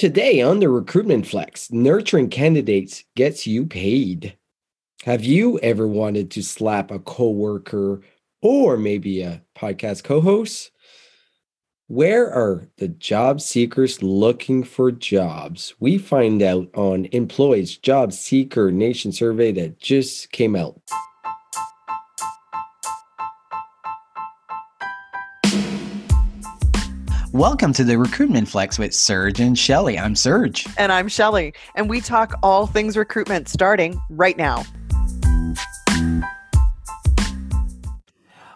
Today on the Recruitment Flex, nurturing candidates gets you paid. Have you ever wanted to slap a coworker or maybe a podcast co-host? Where are the job seekers looking for jobs? We find out on Employees Job Seeker Nation survey that just came out. Welcome to the Recruitment Flex with Serge and Shelly. I'm Serge. And I'm Shelly. And we talk all things recruitment starting right now.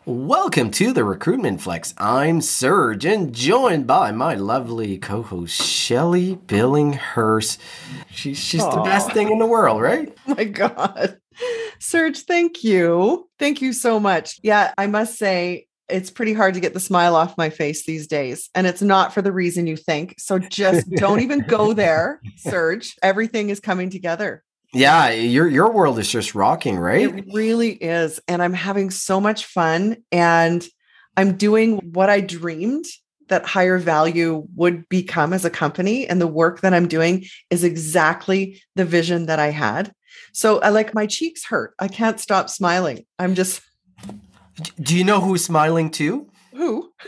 Welcome to the Recruitment Flex. I'm Serge and joined by my lovely co host, Shelly Billinghurst. She, she's Aww. the best thing in the world, right? Oh my God. Serge, thank you. Thank you so much. Yeah, I must say, it's pretty hard to get the smile off my face these days. And it's not for the reason you think. So just don't even go there, Serge. Everything is coming together. Yeah, your your world is just rocking, right? It really is. And I'm having so much fun and I'm doing what I dreamed that higher value would become as a company and the work that I'm doing is exactly the vision that I had. So I like my cheeks hurt. I can't stop smiling. I'm just do you know who's smiling too? Who?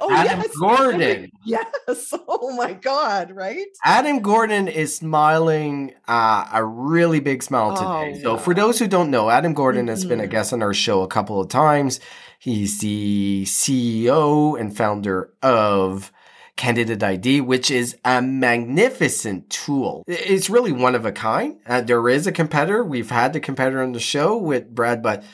Oh, Adam yes. Gordon. Yes. Oh my God, right? Adam Gordon is smiling uh, a really big smile today. Oh, so, for those who don't know, Adam Gordon has been a mm-hmm. guest on our show a couple of times. He's the CEO and founder of Candidate ID, which is a magnificent tool. It's really one of a kind. Uh, there is a competitor. We've had the competitor on the show with Brad, but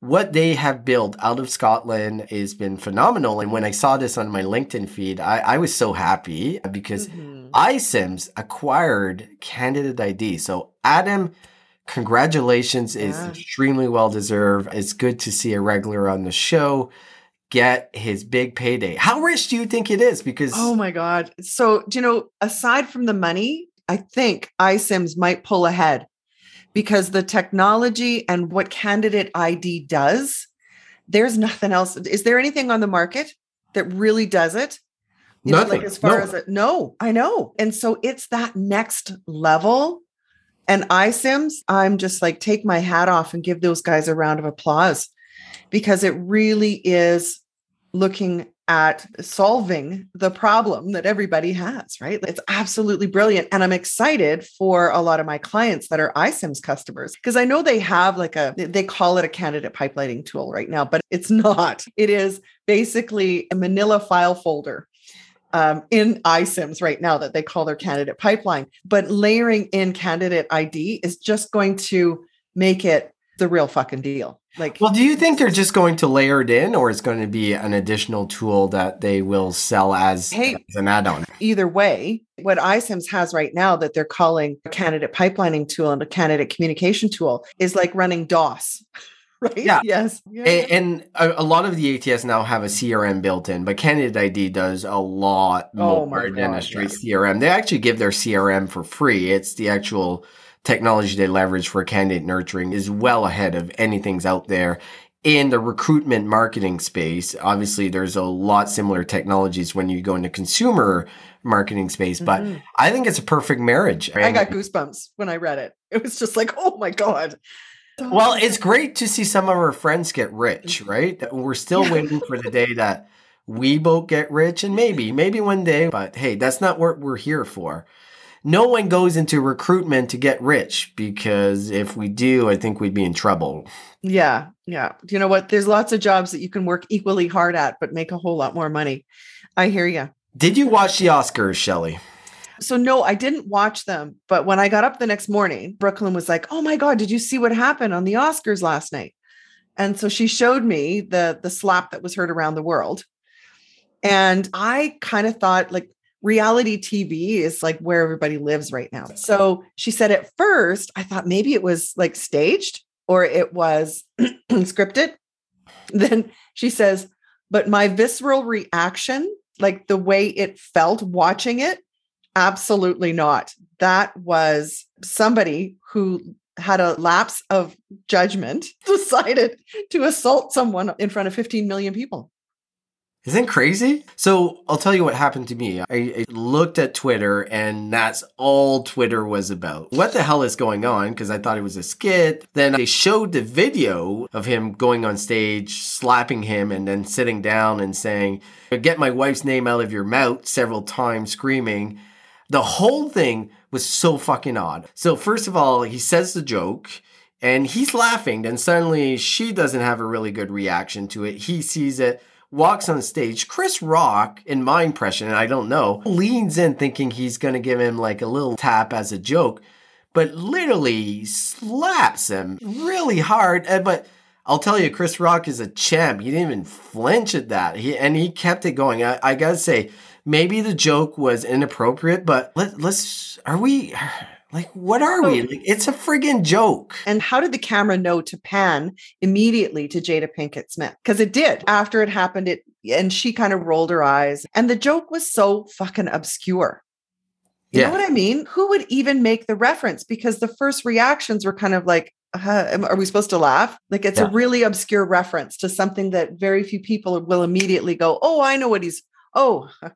what they have built out of Scotland has been phenomenal. And when I saw this on my LinkedIn feed, I, I was so happy because mm-hmm. iCIMS acquired Candidate ID. So, Adam, congratulations yeah. is extremely well deserved. It's good to see a regular on the show get his big payday. How rich do you think it is? Because oh my god! So you know, aside from the money, I think iCIMS might pull ahead because the technology and what candidate ID does, there's nothing else. Is there anything on the market that really does it? You Nothing. Know, like as far no. as it, no, I know. And so it's that next level. And iCIMS, I'm just like, take my hat off and give those guys a round of applause because it really is looking at solving the problem that everybody has, right? It's absolutely brilliant. And I'm excited for a lot of my clients that are iCIMS customers because I know they have like a, they call it a candidate pipelining tool right now, but it's not. It is basically a manila file folder um, in iCIMS right now that they call their candidate pipeline. But layering in candidate ID is just going to make it the real fucking deal. Like, well, do you think they're just going to layer it in, or it's going to be an additional tool that they will sell as, hey, as an add-on? Either way, what iCIMS has right now that they're calling a candidate pipelining tool and a candidate communication tool is like running DOS. Right? Yeah. Yes. Yeah. And, and a, lot of the ATS now have a CRM built in, but Candidate ID does a lot oh more than a straight. CRM. They actually give their CRM for free. It's the actual technology they leverage for candidate nurturing is well ahead of anything's out there in the recruitment marketing space. Obviously, there's a lot similar technologies when you go into consumer marketing space, but mm-hmm. I think it's a perfect marriage. I got goosebumps when I read it. It was just like, oh my God. Well, it's great to see some of our friends get rich, mm-hmm. right? We're still waiting for the day that we both get rich and maybe, maybe one day, but hey, that's not what we're here for no one goes into recruitment to get rich because if we do, I think we'd be in trouble. Yeah. Yeah. You know what? There's lots of jobs that you can work equally hard at, but make a whole lot more money. I hear you. Did you watch the Oscars, Shelly? So no, I didn't watch them. But when I got up the next morning, Brooklyn was like, "Oh my god, did you see what happened on the Oscars last night?" And so she showed me the the slap that was heard around the world. And I kind of thought like reality TV is like where everybody lives right now. So she said at first, I thought maybe it was like staged or it was scripted. Then she says, but my visceral reaction, like the way it felt watching it, absolutely not. That was somebody who had a lapse of judgment, decided to assault someone in front of 15 million people. Isn't crazy? So I'll tell you what happened to me. I, I, looked at Twitter and that's all Twitter was about. What the hell is going on? Because I thought it was a skit. Then they showed the video of him going on stage, slapping him, and then sitting down and saying, Get my wife's name out of your mouth several times, screaming. The whole thing was so fucking odd. So, first of all, he says the joke and he's laughing. Then suddenly she doesn't have a really good reaction to it. He sees it walks on stage. Chris Rock, in my impression, and I don't know, leans in thinking he's going to give him like a little tap as a joke, but literally slaps him really hard. But I'll tell you, Chris Rock is a champ. He didn't even flinch at that. He and he kept it going. I, I gotta say, maybe the joke was inappropriate, but let, let's. Are we? Like, what are we? Like, it's a friggin' joke. And how did the camera know to pan immediately to Jada Pinkett Smith? Because it did. After it happened, it and she kind of rolled her eyes. And the joke was so fucking obscure. You yeah. know what I mean? Who would even make the reference? Because the first reactions were kind of like, uh, are we supposed to laugh? Like it's yeah. a really obscure reference to something that very few people will immediately go, oh, I know what he's, oh,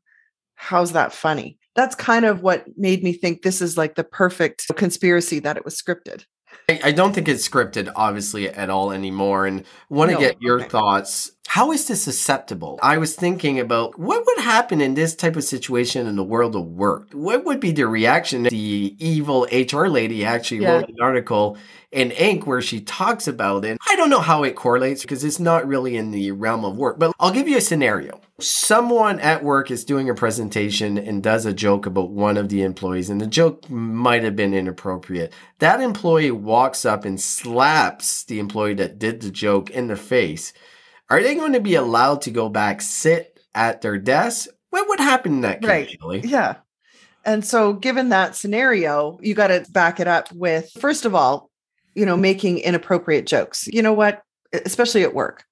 how's that funny? That's kind of what made me think this is like the perfect conspiracy that it was scripted. I, don't think it's scripted, obviously, at all anymore. And want to no, get your okay. thoughts. How is this acceptable? I was thinking about what would happen in this type of situation in the world of work. What would be the reaction? The evil HR lady actually yeah. wrote an article in Inc. where she talks about it. I don't know how it correlates because it's not really in the realm of work, but I'll give you a scenario. Someone at work is doing a presentation and does a joke about one of the employees, and the joke might have been inappropriate. That employee walks up and slaps the employee that did the joke in the face. Are they going to be allowed to go back, sit at their desk? What would happen in that case, right. Shelly? Yeah. And so, given that scenario, you got to back it up with, first of all, you know, making inappropriate jokes. You know what? Especially at work.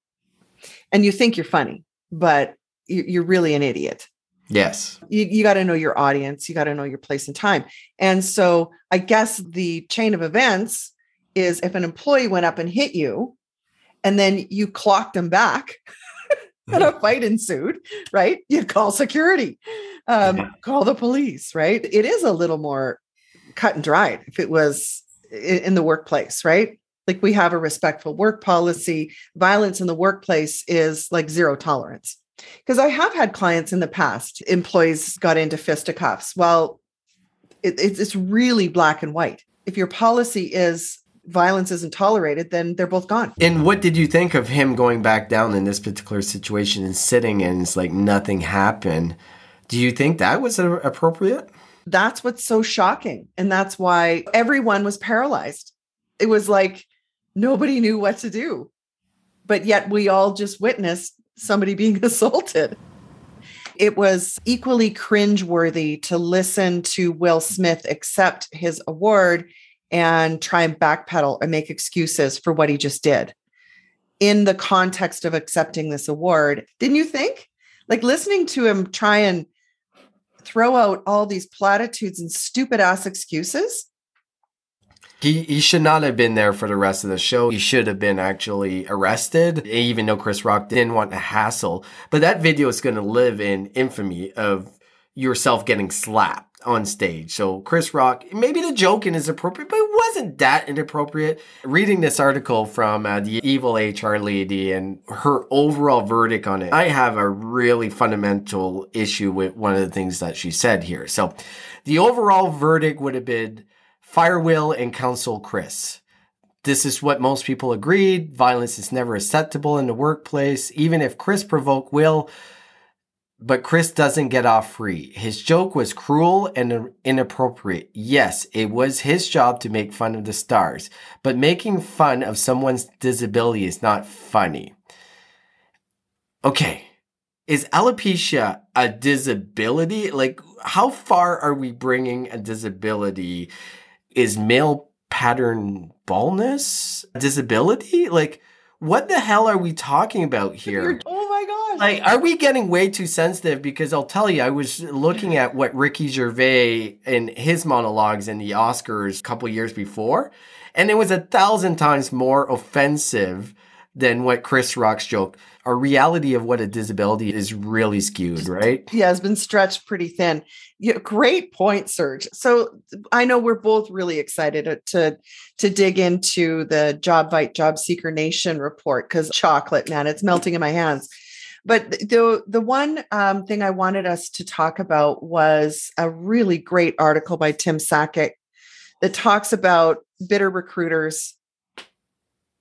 And you think you're funny, but you're really an idiot. Yes. You, you got to know your audience. You got to know your place and time. And so I guess the chain of events is if an employee went up and hit you and then you clocked them back and a fight ensued, right? You call security, um, call the police, right? It is a little more cut and dried if it was in the workplace, right? Like we have a respectful work policy. Violence in the workplace is like zero tolerance. Because I have had clients in the past, employees got into fisticuffs. Well, it, it's really black and white. If your policy is violence isn't tolerated, then they're both gone. And what did you think of him going back down in this particular situation and sitting and it's like nothing happened? Do you think that was appropriate? That's what's so shocking. And that's why everyone was paralyzed. It was like nobody knew what to do. But yet we all just witnessed somebody being assaulted. It was equally cringeworthy to listen to Will Smith accept his award and try and backpedal and make excuses for what he just did in the context of accepting this award. Didn't you think? Like listening to him try and throw out all these platitudes and stupid ass excuses. He, he should not have been there for the rest of the show. He should have been actually arrested, even though Chris Rock didn't want to hassle. But that video is going to live in infamy of yourself getting slapped on stage. So Chris Rock, maybe the joking is appropriate, but it wasn't that inappropriate. Reading this article from uh, the evil HR lady and her overall verdict on it, I have a really fundamental issue with one of the things that she said here. So the overall verdict would have been fire Will and counsel Chris. This is what most people agreed. Violence is never acceptable in the workplace. Even if Chris provoked Will, but Chris doesn't get off free. His joke was cruel and inappropriate. Yes, it was his job to make fun of the stars, but making fun of someone's disability is not funny. Okay, is alopecia a disability? Like, how far are we bringing a disability? Is male pattern baldness disability? Like, what the hell are we talking about here? oh my gosh. Like, are we getting way too sensitive? Because I'll tell you, I was looking at what Ricky Gervais in his monologues in the Oscars a couple years before, and it was a thousand times more offensive than what Chris Rock's joke. Our reality of what a disability is really skewed, right? Yeah, it's been stretched pretty thin. Yeah, great point, Serge. So I know we're both really excited to to dig into the Job JobVite Job Seeker Nation report because chocolate, man, it's melting in my hands. But the the one um, thing I wanted us to talk about was a really great article by Tim Sackett that talks about bitter recruiters.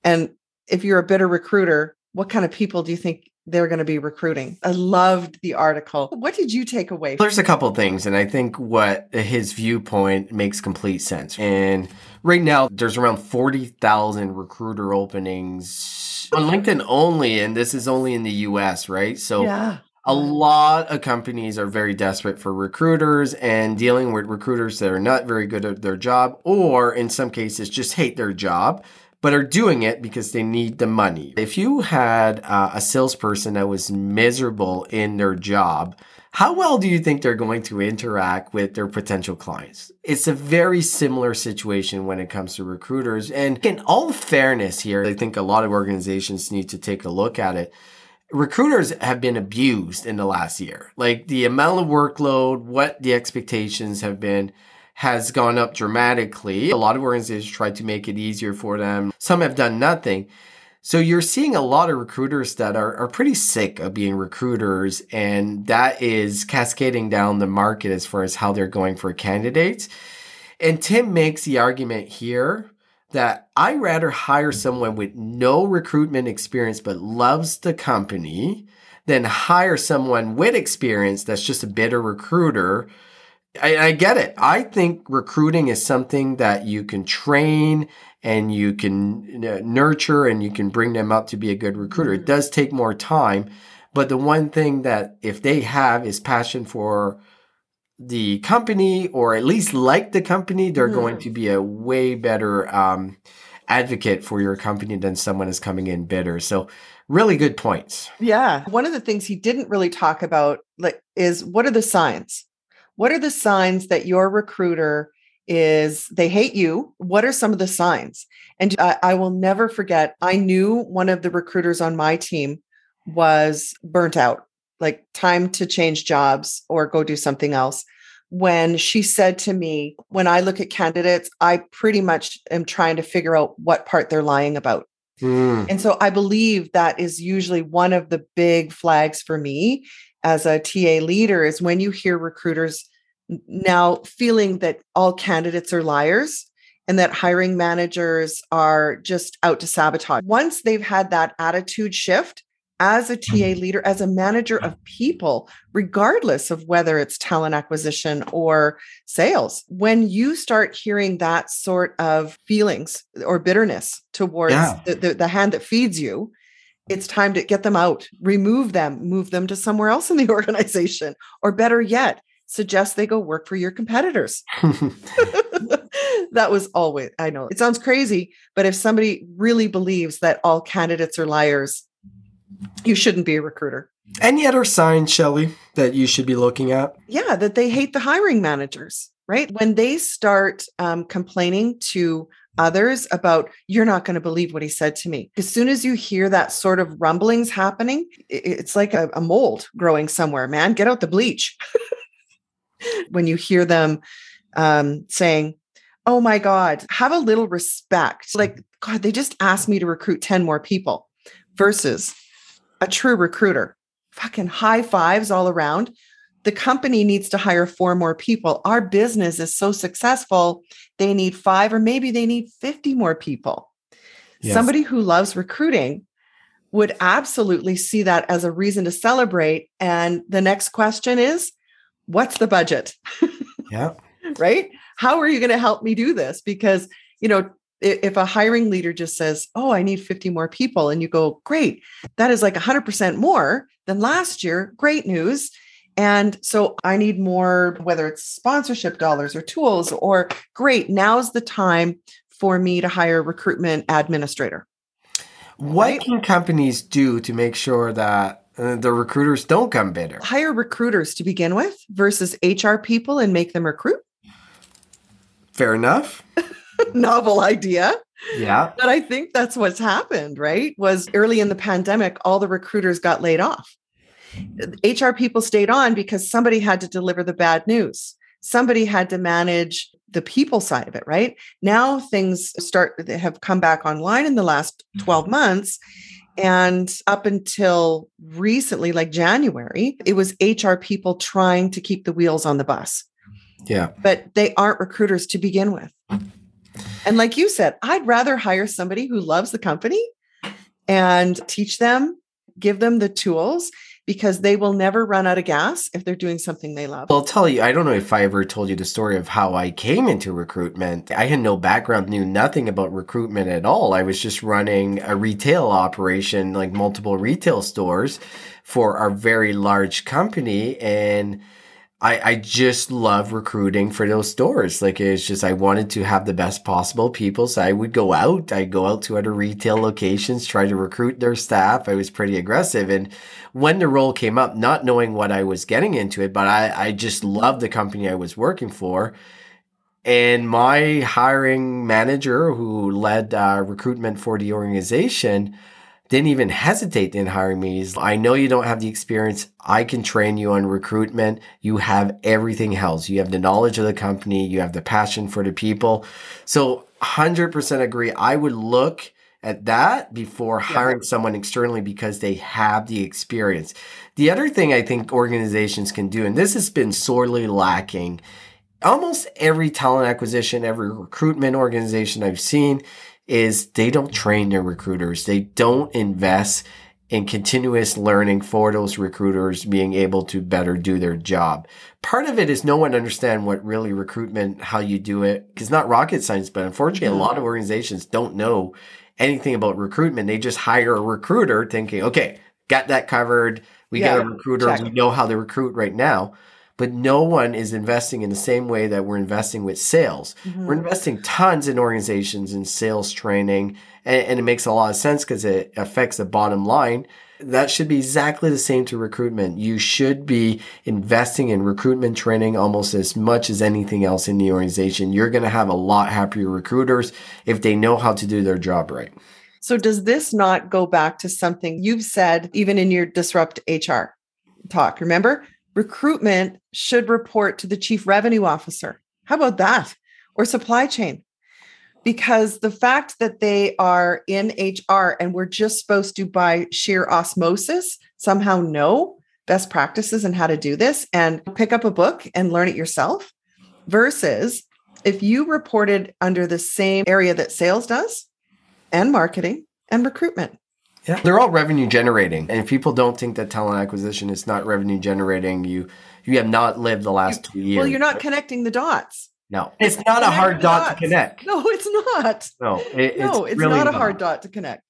And if you're a bitter recruiter, what kind of people do you think they're going to be recruiting. I loved the article. What did you take away? There's a couple things, and I think what his viewpoint makes complete sense. And right now, there's around 40,000 recruiter openings on LinkedIn only, and this is only in the US, right? So yeah. a lot of companies are very desperate for recruiters and dealing with recruiters that are not very good at their job, or in some cases, just hate their job but are doing it because they need the money. If you had uh, a salesperson that was miserable in their job, how well do you think they're going to interact with their potential clients? It's a very similar situation when it comes to recruiters. And in all fairness here, I think a lot of organizations need to take a look at it. Recruiters have been abused in the last year. Like the amount of workload, what the expectations have been has gone up dramatically. A lot of organizations try to make it easier for them. Some have done nothing. So you're seeing a lot of recruiters that are, are pretty sick of being recruiters, and that is cascading down the market as far as how they're going for candidates. And Tim makes the argument here that I rather hire someone with no recruitment experience but loves the company than hire someone with experience that's just a bitter recruiter I, I, get it. I think recruiting is something that you can train and you can nurture and you can bring them up to be a good recruiter. It mm-hmm. does take more time. But the one thing that if they have is passion for the company or at least like the company, they're mm. going to be a way better um, advocate for your company than someone is coming in bitter. So really good points. Yeah. One of the things he didn't really talk about like is what are the signs? What are the signs that your recruiter is they hate you? What are some of the signs? And I, I will never forget, I knew one of the recruiters on my team was burnt out, like time to change jobs or go do something else. When she said to me, when I look at candidates, I pretty much am trying to figure out what part they're lying about. Mm. And so I believe that is usually one of the big flags for me as a TA leader is when you hear recruiters now feeling that all candidates are liars and that hiring managers are just out to sabotage. Once they've had that attitude shift, as a TA mm-hmm. leader, as a manager of people, regardless of whether it's talent acquisition or sales, when you start hearing that sort of feelings or bitterness towards yeah. the, the, the hand that feeds you, it's time to get them out, remove them, move them to somewhere else in the organization, or better yet, suggest they go work for your competitors. that was always, I know it sounds crazy, but if somebody really believes that all candidates are liars, you shouldn't be a recruiter. And yet are signs, Shelly, that you should be looking at? Yeah, that they hate the hiring managers, right? When they start um, complaining to others about you're not going to believe what he said to me as soon as you hear that sort of rumblings happening it's like a, a mold growing somewhere man get out the bleach when you hear them um, saying oh my god have a little respect like god they just asked me to recruit 10 more people versus a true recruiter fucking high fives all around the company needs to hire four more people. Our business is so successful, they need five or maybe they need 50 more people. Yes. Somebody who loves recruiting would absolutely see that as a reason to celebrate. And the next question is what's the budget? Yeah. right? How are you going to help me do this? Because, you know, if a hiring leader just says, Oh, I need 50 more people, and you go, Great, that is like 100% more than last year. Great news. And so I need more, whether it's sponsorship dollars or tools, or great, now's the time for me to hire a recruitment administrator. What right? can companies do to make sure that Uh, the recruiters don't come bitter? Hire recruiters to begin with versus HR people and make them recruit. Fair enough. novel idea. Yeah. But I think that's what's happened, right? Was early in the pandemic, all the recruiters got laid off. HR people stayed on because somebody had to deliver the bad news. Somebody had to manage the people side of it, right? Now things start have come back online in the last mm-hmm. 12 months. And up until recently, like January, it was HR people trying to keep the wheels on the bus. Yeah. But they aren't recruiters to begin with. And like you said, I'd rather hire somebody who loves the company and teach them, give them the tools because they will never run out of gas if they're doing something they love. I'll tell you, I don't know if I ever told you the story of how I came into recruitment. I had no background, knew nothing about recruitment at all. I was just running a retail operation, like multiple retail stores for our very large company. And I, I just love recruiting for those stores. Like it's just I wanted to have the best possible people. So I would go out. I'd go out to other retail locations, try to recruit their staff. I was pretty aggressive. And when the role came up, not knowing what I was getting into it, but I, I just loved the company I was working for. And my hiring manager who led uh, recruitment for the organization didn't even hesitate in hiring me. He's, I know you don't have the experience. I can train you on recruitment. You have everything else. You have the knowledge of the company. You have the passion for the people. So 100% agree. I would look at that before hiring yeah. someone externally because they have the experience. The other thing I think organizations can do, and this has been sorely lacking, almost every talent acquisition, every recruitment organization I've seen is they don't train their recruiters. They don't invest in continuous learning for those recruiters being able to better do their job. Part of it is no one understand what really recruitment, how you do it. It's not rocket science, but unfortunately, mm-hmm. a lot of organizations don't know anything about recruitment. They just hire a recruiter thinking, okay, got that covered. We yeah, got a recruiter. Check. We know how to recruit right now but no one is investing in the same way that we're investing with sales. Mm-hmm. We're investing tons in organizations in sales training, and, and it makes a lot of sense because it affects the bottom line. That should be exactly the same to recruitment. You should be investing in recruitment training almost as much as anything else in the organization. You're going to have a lot happier recruiters if they know how to do their job right. So, does this not go back to something you've said even in your Disrupt HR talk? Remember, recruitment should report to the chief revenue officer. How about that? Or supply chain. Because the fact that they are in HR and we're just supposed to, by sheer osmosis, somehow know best practices and how to do this and pick up a book and learn it yourself, versus if you reported under the same area that sales does and marketing and recruitment, yeah. They're all revenue generating. And if people don't think that talent acquisition is not revenue generating, you you have not lived the last two years. Well, you're not connecting the dots. No, it's not a hard dot to connect. No, it's not. No, it, no, it's, it's really not a hard dot to connect.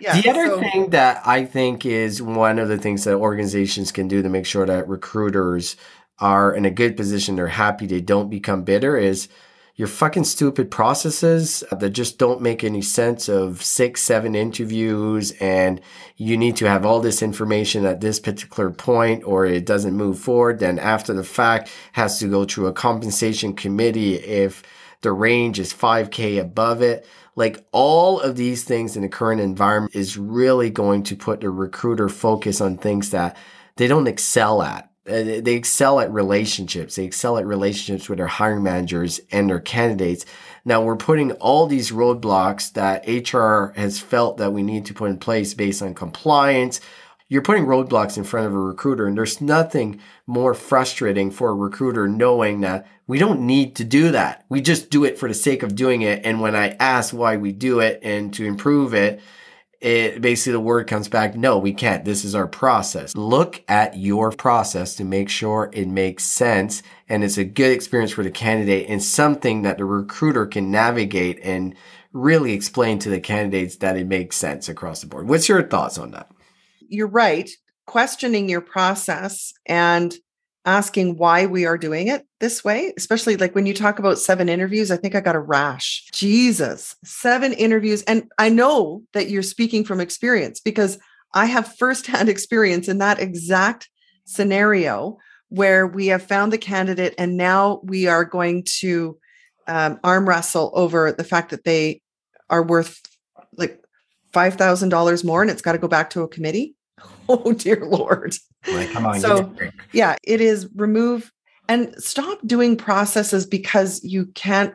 Yeah, the other so, thing that I think is one of the things that organizations can do to make sure that recruiters are in a good position, they're happy, they don't become bitter is your fucking stupid processes that just don't make any sense of six, seven interviews and you need to have all this information at this particular point or it doesn't move forward. Then after the fact has to go through a compensation committee if the range is 5k above it. Like all of these things in the current environment is really going to put the recruiter focus on things that they don't excel at they excel at relationships. They excel at relationships with their hiring managers and their candidates. Now we're putting all these roadblocks that HR has felt that we need to put in place based on compliance. You're putting roadblocks in front of a recruiter, and there's nothing more frustrating for a recruiter knowing that we don't need to do that. We just do it for the sake of doing it. And when I ask why we do it and to improve it, it basically the word comes back no we can't. This is our process. Look at your process to make sure it makes sense and it's a good experience for the candidate and something that the recruiter can navigate and really explain to the candidates that it makes sense across the board. What's your thoughts on that? You're right. Questioning your process and asking why we are doing it this way, especially like when you talk about seven interviews, I think I got a rash. Jesus, seven interviews. And I know that you're speaking from experience because I have firsthand experience in that exact scenario where we have found the candidate and now we are going to um, arm wrestle over the fact that they are worth like five thousand dollars more, and it's got to go back to a committee. Oh dear lord! Like, come on. So yeah, it is remove and stop doing processes because you can't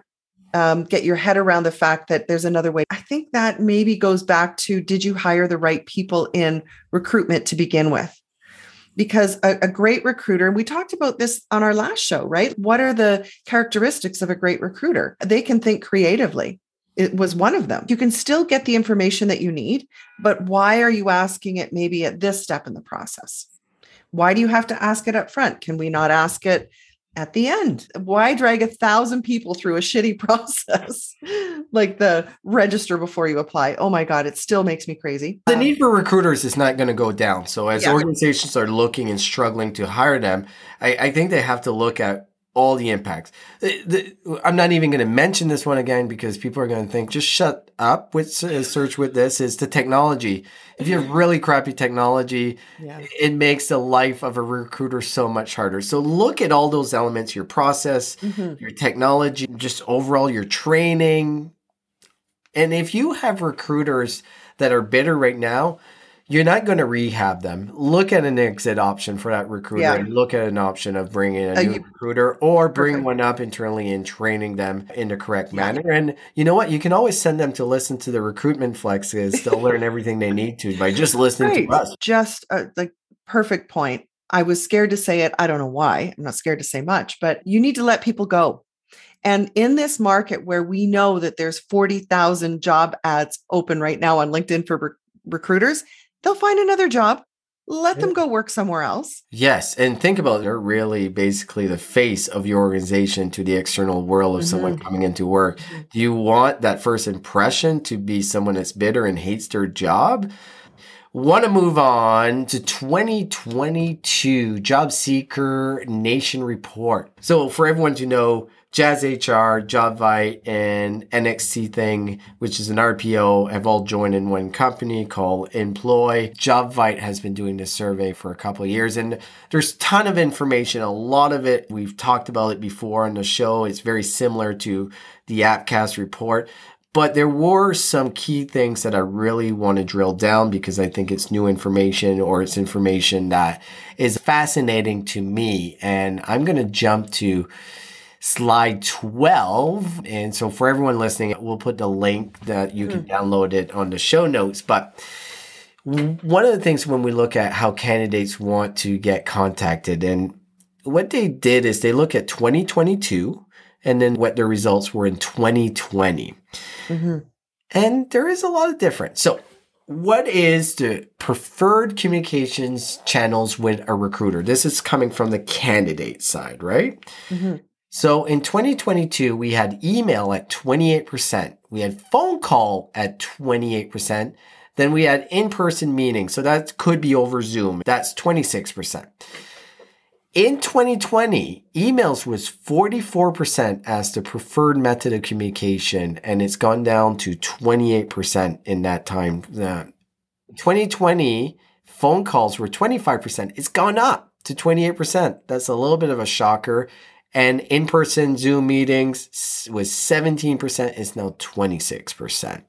um, get your head around the fact that there's another way. I think that maybe goes back to did you hire the right people in recruitment to begin with? Because a, a great recruiter, and we talked about this on our last show, right? What are the characteristics of a great recruiter? They can think creatively it was one of them. You can still get the information that you need, but why are you asking it maybe at this step in the process? Why do you have to ask it up front? Can we not ask it at the end? Why drag a thousand people through a shitty process like the register before you apply? Oh my God, it still makes me crazy. The um, need for recruiters is not going to go down. So, as yeah. organizations are looking and struggling to hire them, I, I think they have to look at all the impacts. The, the, I'm not even going to mention this one again because people are going to think just shut up with uh, Serge with this. Is the technology. If you have really crappy technology, yeah. it makes the life of a recruiter so much harder. So look at all those elements: your process, mm-hmm. your technology, just overall your training. And if you have recruiters that are bitter right now, you're not going to rehab them. Look at an exit option for that recruiter yeah. and look at an option of bringing a new uh, recruiter or bring perfect. one up internally and training them in the correct yeah. manner. And you know what? You can always send them to listen to the recruitment flexes. They'll learn everything they need to by just listening right. to us. Just uh, like perfect point. I was scared to say it. I don't know why. I'm not scared to say much, but you need to let people go. And in this market where we know that there's 40,000 job ads open right now on LinkedIn for re- recruiters, they'll find another job. Let them go work somewhere else. Yes. And think about it, they're really basically the face of your organization to the external world of mm-hmm. someone coming into work. Mm-hmm. Do you want that first impression to be someone that's bitter and hates their job? Want to move on to 2022 Job Seeker Nation Report. So, for everyone to know, Jazz HR, JobVite, and NXT Thing, which is an RPO, have all joined in one company called Employ. JobVite has been doing this survey for a couple years, and there's a ton of information. A lot of it, we've talked about it before on the show. It's very similar to the Appcast report. But there were some key things that I really want to drill down because I think it's new information or it's information that is fascinating to me. And I'm going to jump to slide 12. And so for everyone listening, we'll put the link that you can mm. download it on the show notes. But one of the things when we look at how candidates want to get contacted and what they did is they look at 2022 and then what their results were in 2020. Mm-hmm. And there is a lot of difference. So what is the preferred communications channels with a recruiter? This is coming from the candidate side, right? Mm-hmm. So in 2022, we had email at 28%. We had phone call at 28%. Then we had in-person meetings. So that could be over Zoom. That's 26%. In 2020, emails was 44% as the preferred method of communication, and it's gone down to 28% in that time. Uh, 2020, phone calls were 25%. It's gone up to 28%. That's a little bit of a shocker and in-person Zoom meetings was 17%, is now 26%.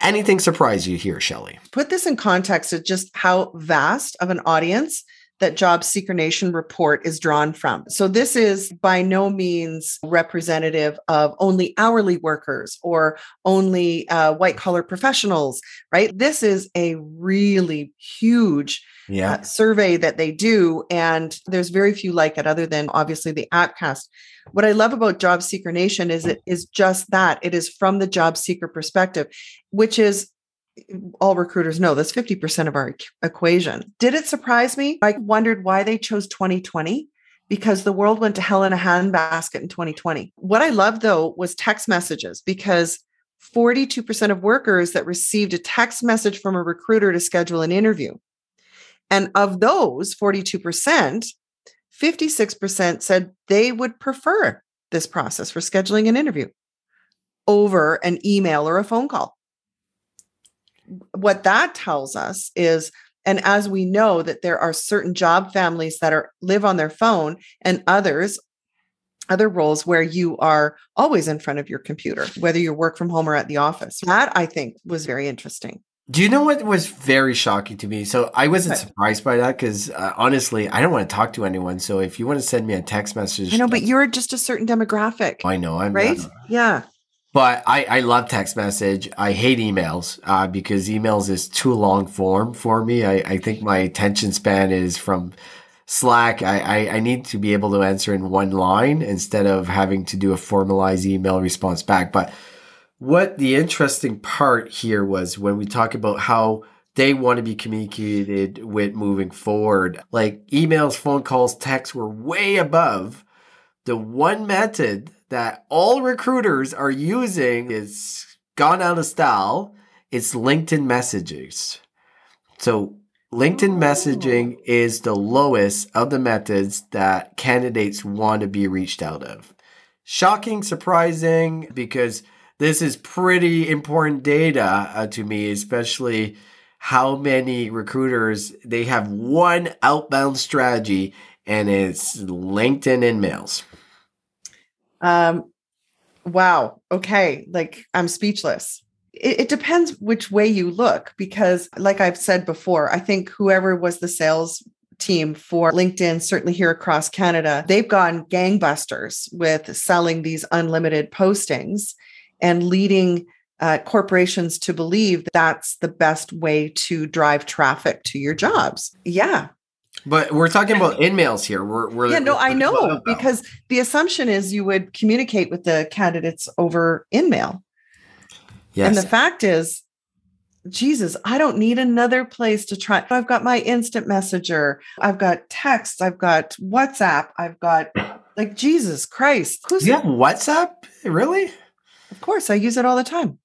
Anything surprise you here, Shelly? Put this in context of just how vast of an audience that Job Seeker Nation report is drawn from. So, this is by no means representative of only hourly workers or only uh, white collar professionals, right? This is a really huge yeah. uh, survey that they do. And there's very few like it other than obviously the Appcast. What I love about Job Seeker Nation is it is just that it is from the job seeker perspective, which is all recruiters know that's 50% of our equation. Did it surprise me? I wondered why they chose 2020 because the world went to hell in a handbasket in 2020. What I loved though was text messages because 42% of workers that received a text message from a recruiter to schedule an interview. And of those 42%, 56% said they would prefer this process for scheduling an interview over an email or a phone call. What that tells us is and as we know that there are certain job families that are live on their phone and others other roles where you are always in front of your computer, whether you work from home or at the office. That I think was very interesting. Do you know what was very shocking to me? So I wasn't surprised by that because uh, honestly, I don't want to talk to anyone. So if you want to send me a text message, I know, but you're just a certain demographic. I know, I'm right. Not, yeah. But I, I love text message. I hate emails uh, because emails is too long form for me. I, I think my attention span is from Slack. I, I, I need to be able to answer in one line instead of having to do a formalized email response back. But what the interesting part here was when we talk about how they want to be communicated with moving forward, like emails, phone calls, texts were way above the one method that all recruiters are using is gone out of style. It's LinkedIn messages. So LinkedIn oh. messaging is the lowest of the methods that candidates want to be reached out of. Shocking, surprising, because this is pretty important data uh, to me, especially how many recruiters they have one outbound strategy and it's LinkedIn InMails. Um, wow. Okay. Like I'm speechless. It, it depends which way you look because, like I've said before, I think whoever was the sales team for LinkedIn, certainly here across Canada, they've gone gangbusters with selling these unlimited postings and leading uh, corporations to believe that that's the best way to drive traffic to your jobs. Yeah, but we're talking about InMails here. We're, we're yeah, no, I know because the assumption is you would communicate with the candidates over InMail. Yes. And the fact is, Jesus, I don't need another place to try. I've got my instant messenger, I've got text, I've got WhatsApp, I've got like Jesus Christ. Who's you have WhatsApp? Really? Of course, I use it all the time.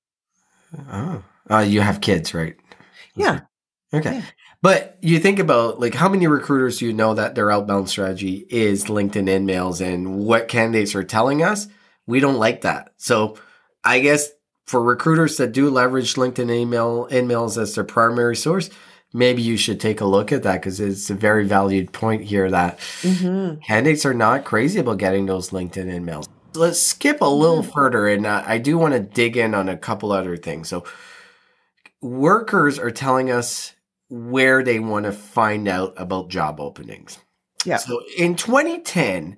Oh, uh, you have kids, right? Yeah. Okay. Yeah. But you think about like how many recruiters do you know that their outbound strategy is LinkedIn InMails and what candidates are telling us? We don't like that. So I guess for recruiters that do leverage LinkedIn email InMails as their primary source, maybe you should take a look at that because it's a very valued point here that mm-hmm. candidates are not crazy about getting those LinkedIn InMails. Let's skip a little mm-hmm. further, and uh, I do want to dig in on a couple other things. So, workers are telling us where they want to find out about job openings. Yeah. So in 2010,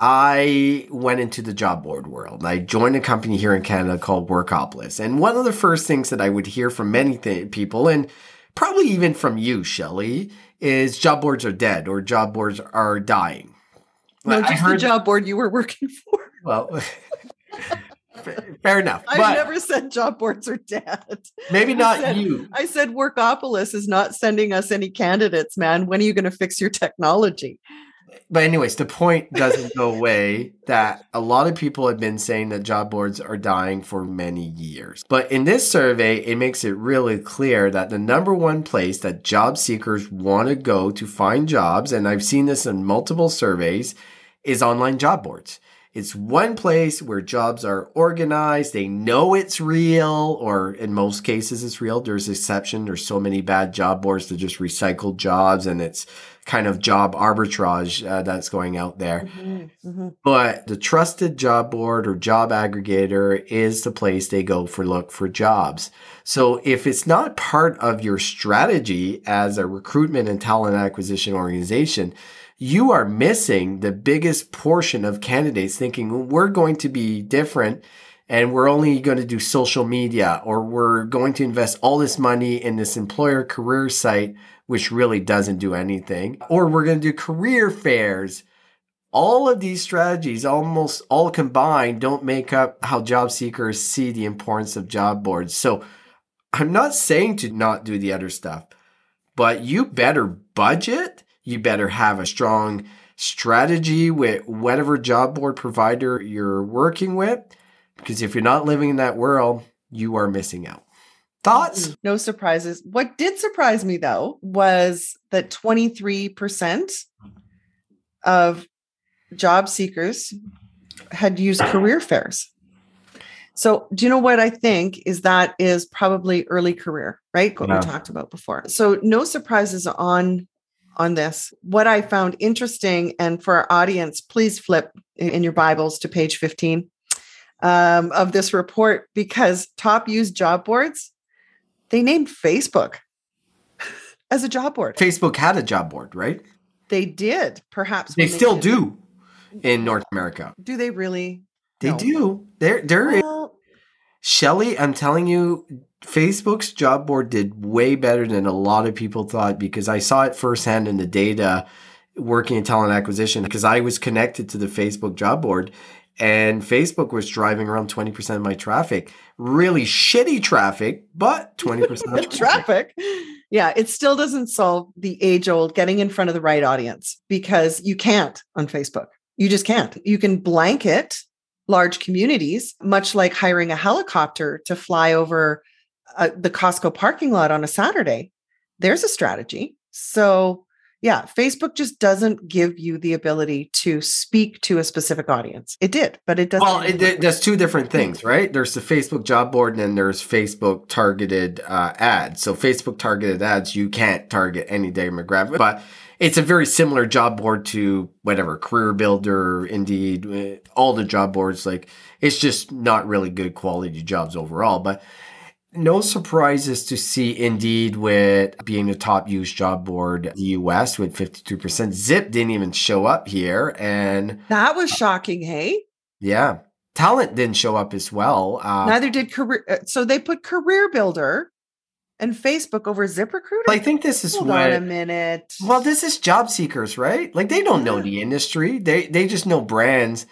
I went into the job board world. I joined a company here in Canada called Workopolis. And one of the first things that I would hear from many th- people, and probably even from you, Shelly, is job boards are dead or job boards are dying. No, just the job board you were working for. Well, Fair enough. I've never said job boards are dead. Maybe not I said, you. I said Workopolis is not sending us any candidates, man. When are you going to fix your technology? But anyways, the point doesn't go away that a lot of people have been saying that job boards are dying for many years. But in this survey, it makes it really clear that the number one place that job seekers want to go to find jobs, and I've seen this in multiple surveys, is online job boards. It's one place where jobs are organized. They know it's real, or in most cases, it's real. There's exception. There's so many bad job boards that just recycle jobs, and it's kind of job arbitrage uh, that's going out there. Mm-hmm, mm-hmm. But the trusted job board or job aggregator is the place they go for look for jobs. So if it's not part of your strategy as a recruitment and talent acquisition organization, you are missing the biggest portion of candidates thinking we're going to be different and we're only going to do social media or we're going to invest all this money in this employer career site, which really doesn't do anything, or we're going to do career fairs. All of these strategies, almost all combined, don't make up how job seekers see the importance of job boards. So I'm not saying to not do the other stuff, but you better budget you better have a strong strategy with whatever job board provider you're working with. Because if you're not living in that world, you are missing out. Thoughts? Mm, no surprises. What did surprise me though was that 23% of job seekers had used career fairs. So, do you know what I think is that is probably early career, right? What yeah. we talked about before. So, no surprises on on this. What I found interesting, and for our audience, please flip in your Bibles to page 15 um, of this report because top used job boards, they named Facebook as a job board. Facebook had a job board, right? They did, perhaps. They still they do in North America. Do they really? They no. do. They're they're well, Shelly, I'm telling you, Facebook's job board did way better than a lot of people thought because I saw it firsthand in the data working in talent acquisition because I was connected to the Facebook job board and Facebook was driving around 20% of my traffic. Really shitty traffic, but 20% of traffic. Yeah, it still doesn't solve the age old getting in front of the right audience because you can't on Facebook. You just can't. You can blanket large communities, much like hiring a helicopter to fly over uh, the Costco parking lot on a Saturday. There's a strategy. So, yeah, Facebook just doesn't give you the ability to speak to a specific audience. It did, but it doesn't. Well, it, there's two different things, right? There's the Facebook job board and then there's Facebook targeted uh, ads. So, Facebook targeted ads, you can't target any demographic, but it's a very similar job board to whatever career builder indeed uh, all the job boards like it's just not really good quality jobs overall but no surprises to see indeed with being the top used job board in the us with 52% zip didn't even show up here and that was shocking hey yeah talent didn't show up as well uh, neither did career uh, so they put career builder and Facebook over ZipRecruiter? I think this is Hold what. On a minute. Well, this is job seekers, right? Like they don't yeah. know the industry. They they just know brands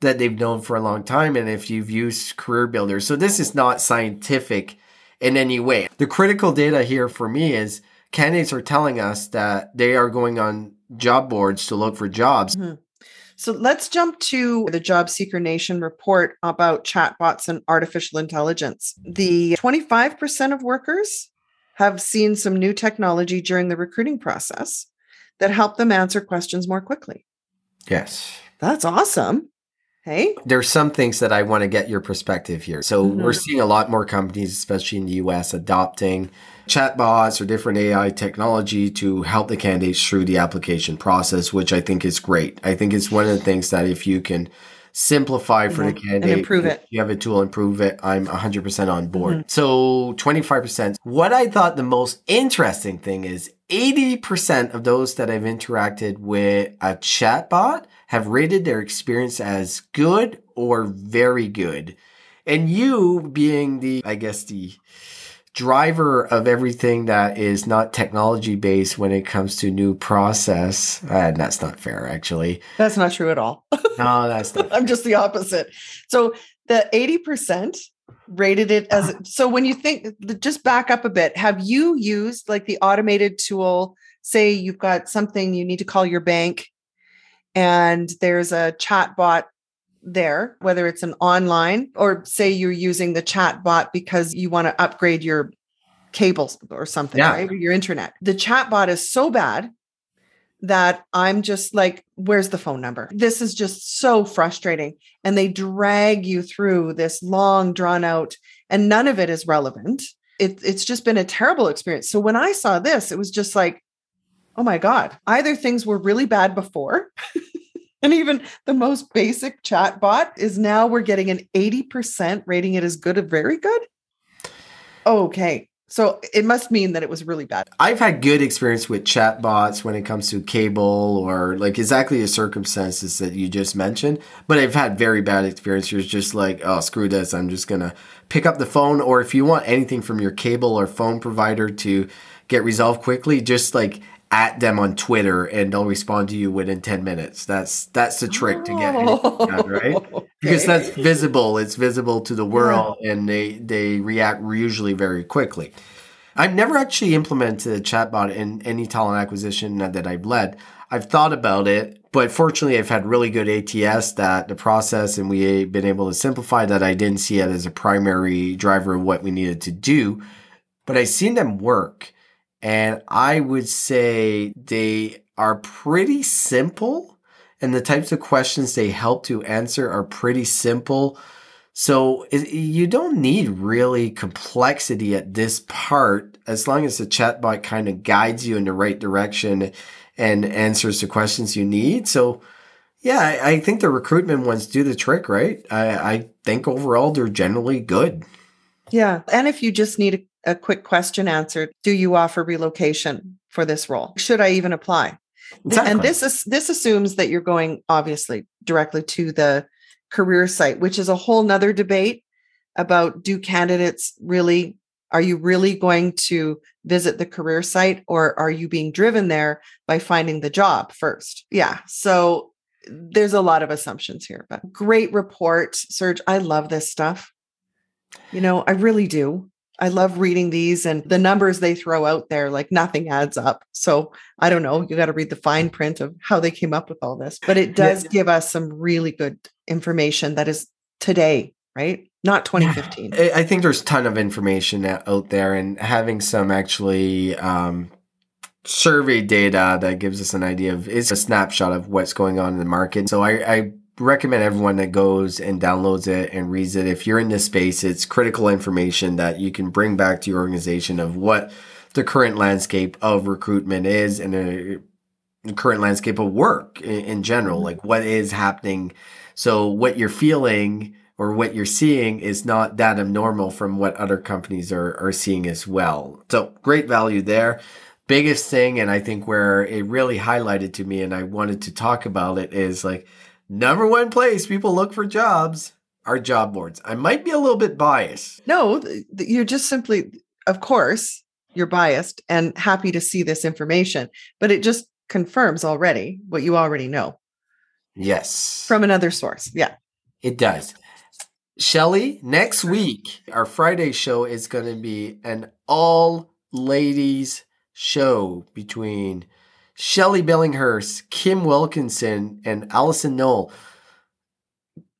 that they've known for a long time, and if you've used Career Builder, so this is not scientific in any way. The critical data here for me is candidates are telling us that they are going on job boards to look for jobs. Mm-hmm. So let's jump to the Job Seeker Nation report about chatbots and artificial intelligence. The 25% of workers have seen some new technology during the recruiting process that help them answer questions more quickly. Yes. That's awesome. Hey. There's some things that I want to get your perspective here. So mm-hmm. we're seeing a lot more companies, especially in the US, adopting chatbots or different AI technology to help the candidates through the application process, which I think is great. I think it's one of the things that if you can simplify for the candidate and improve it. You have a tool, improve it. I'm 100% on board. Mm-hmm. So 25%. What I thought the most interesting thing is 80% of those that I've interacted with a chatbot have rated their experience as good or very good. And you being the, I guess, the driver of everything that is not technology based when it comes to new process. And that's not fair, actually. That's not true at all. no, that's not. I'm just the opposite. So the 80% rated it as so when you think just back up a bit have you used like the automated tool say you've got something you need to call your bank and there's a chat bot there, whether it's an online or say you're using the chat bot because you want to upgrade your cables or something, yeah. right? Or your internet. The chat bot is so bad that I'm just like, where's the phone number? This is just so frustrating. And they drag you through this long, drawn out, and none of it is relevant. It, it's just been a terrible experience. So when I saw this, it was just like, oh my God, either things were really bad before And even the most basic chat bot is now we're getting an 80% rating it as good or very good. Okay. So it must mean that it was really bad. I've had good experience with chat bots when it comes to cable or like exactly the circumstances that you just mentioned. But I've had very bad experiences just like, oh, screw this. I'm just going to pick up the phone. Or if you want anything from your cable or phone provider to get resolved quickly, just like at them on Twitter and they'll respond to you within 10 minutes. That's that's the trick to get oh, done, right? Okay. Because that's visible. It's visible to the world yeah. and they they react usually very quickly. I've never actually implemented a chatbot in any talent acquisition that I've led. I've thought about it, but fortunately I've had really good ATS that the process and we've been able to simplify that I didn't see it as a primary driver of what we needed to do. But I've seen them work and I would say they are pretty simple. And the types of questions they help to answer are pretty simple. So you don't need really complexity at this part as long as the chatbot kind of guides you in the right direction and answers the questions you need. So, yeah, I, think the recruitment ones do the trick, right? I, I think overall they're generally good. Yeah. And if you just need a, quick question answered, do you offer relocation for this role? Should I even apply? Exactly. And this is this assumes that you're going obviously directly to the career site, which is a whole nother debate about do candidates really are you really going to visit the career site or are you being driven there by finding the job first? Yeah. So there's a lot of assumptions here, but great report, Serge. I love this stuff. You know, I really do. I love reading these and the numbers they throw out there, like nothing adds up. So I don't know. You got to read the fine print of how they came up with all this, but it does yeah. give us some really good information that is today, right? Not 2015. I think there's a ton of information out there and having some actually um, survey data that gives us an idea of is a snapshot of what's going on in the market. So I, I recommend everyone that goes and downloads it and reads it. If you're in this space, it's critical information that you can bring back to your organization of what the current landscape of recruitment is and the current landscape of work in, in general, like what is happening. So what you're feeling or what you're seeing is not that abnormal from what other companies are, are seeing as well. So great value there. Biggest thing, and I think where it really highlighted to me, and I wanted to talk about it, is like number one place people look for jobs are job boards. I might be a little bit biased. No, you're just simply, of course, you're biased and happy to see this information, but it just confirms already what you already know. Yes. From another source. Yeah. It does. Shelly, next week, our Friday show is going to be an all ladies show between Shelly Billinghurst, Kim Wilkinson, and Allison Knoll.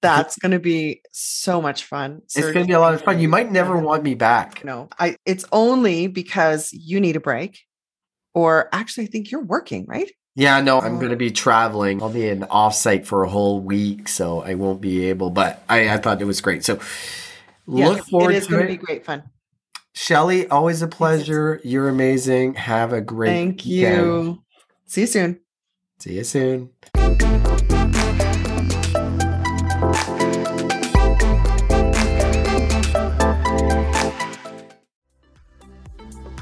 That's going to be so much fun. It's going to be a lot of fun. You might never want me back. No, I. It's only because you need a break, or actually, I think you're working, right? Yeah, no, I'm going to be traveling. I'll be in offsite for a whole week, so I won't be able. But I, I thought it was great. So look forward. To it. It is going to be great fun. Shelly, always a pleasure. You're amazing. Have a great. Thank you. See you soon. See you soon.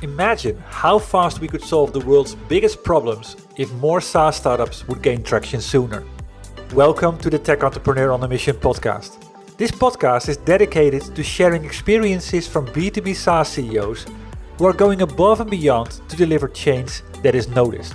Imagine how fast we could solve the world's biggest problems if more SaaS startups would gain traction sooner. Welcome to the Tech Entrepreneur on a Mission podcast. This podcast is dedicated to sharing experiences from B2B SaaS CEOs who are going above and beyond to deliver change that is noticed.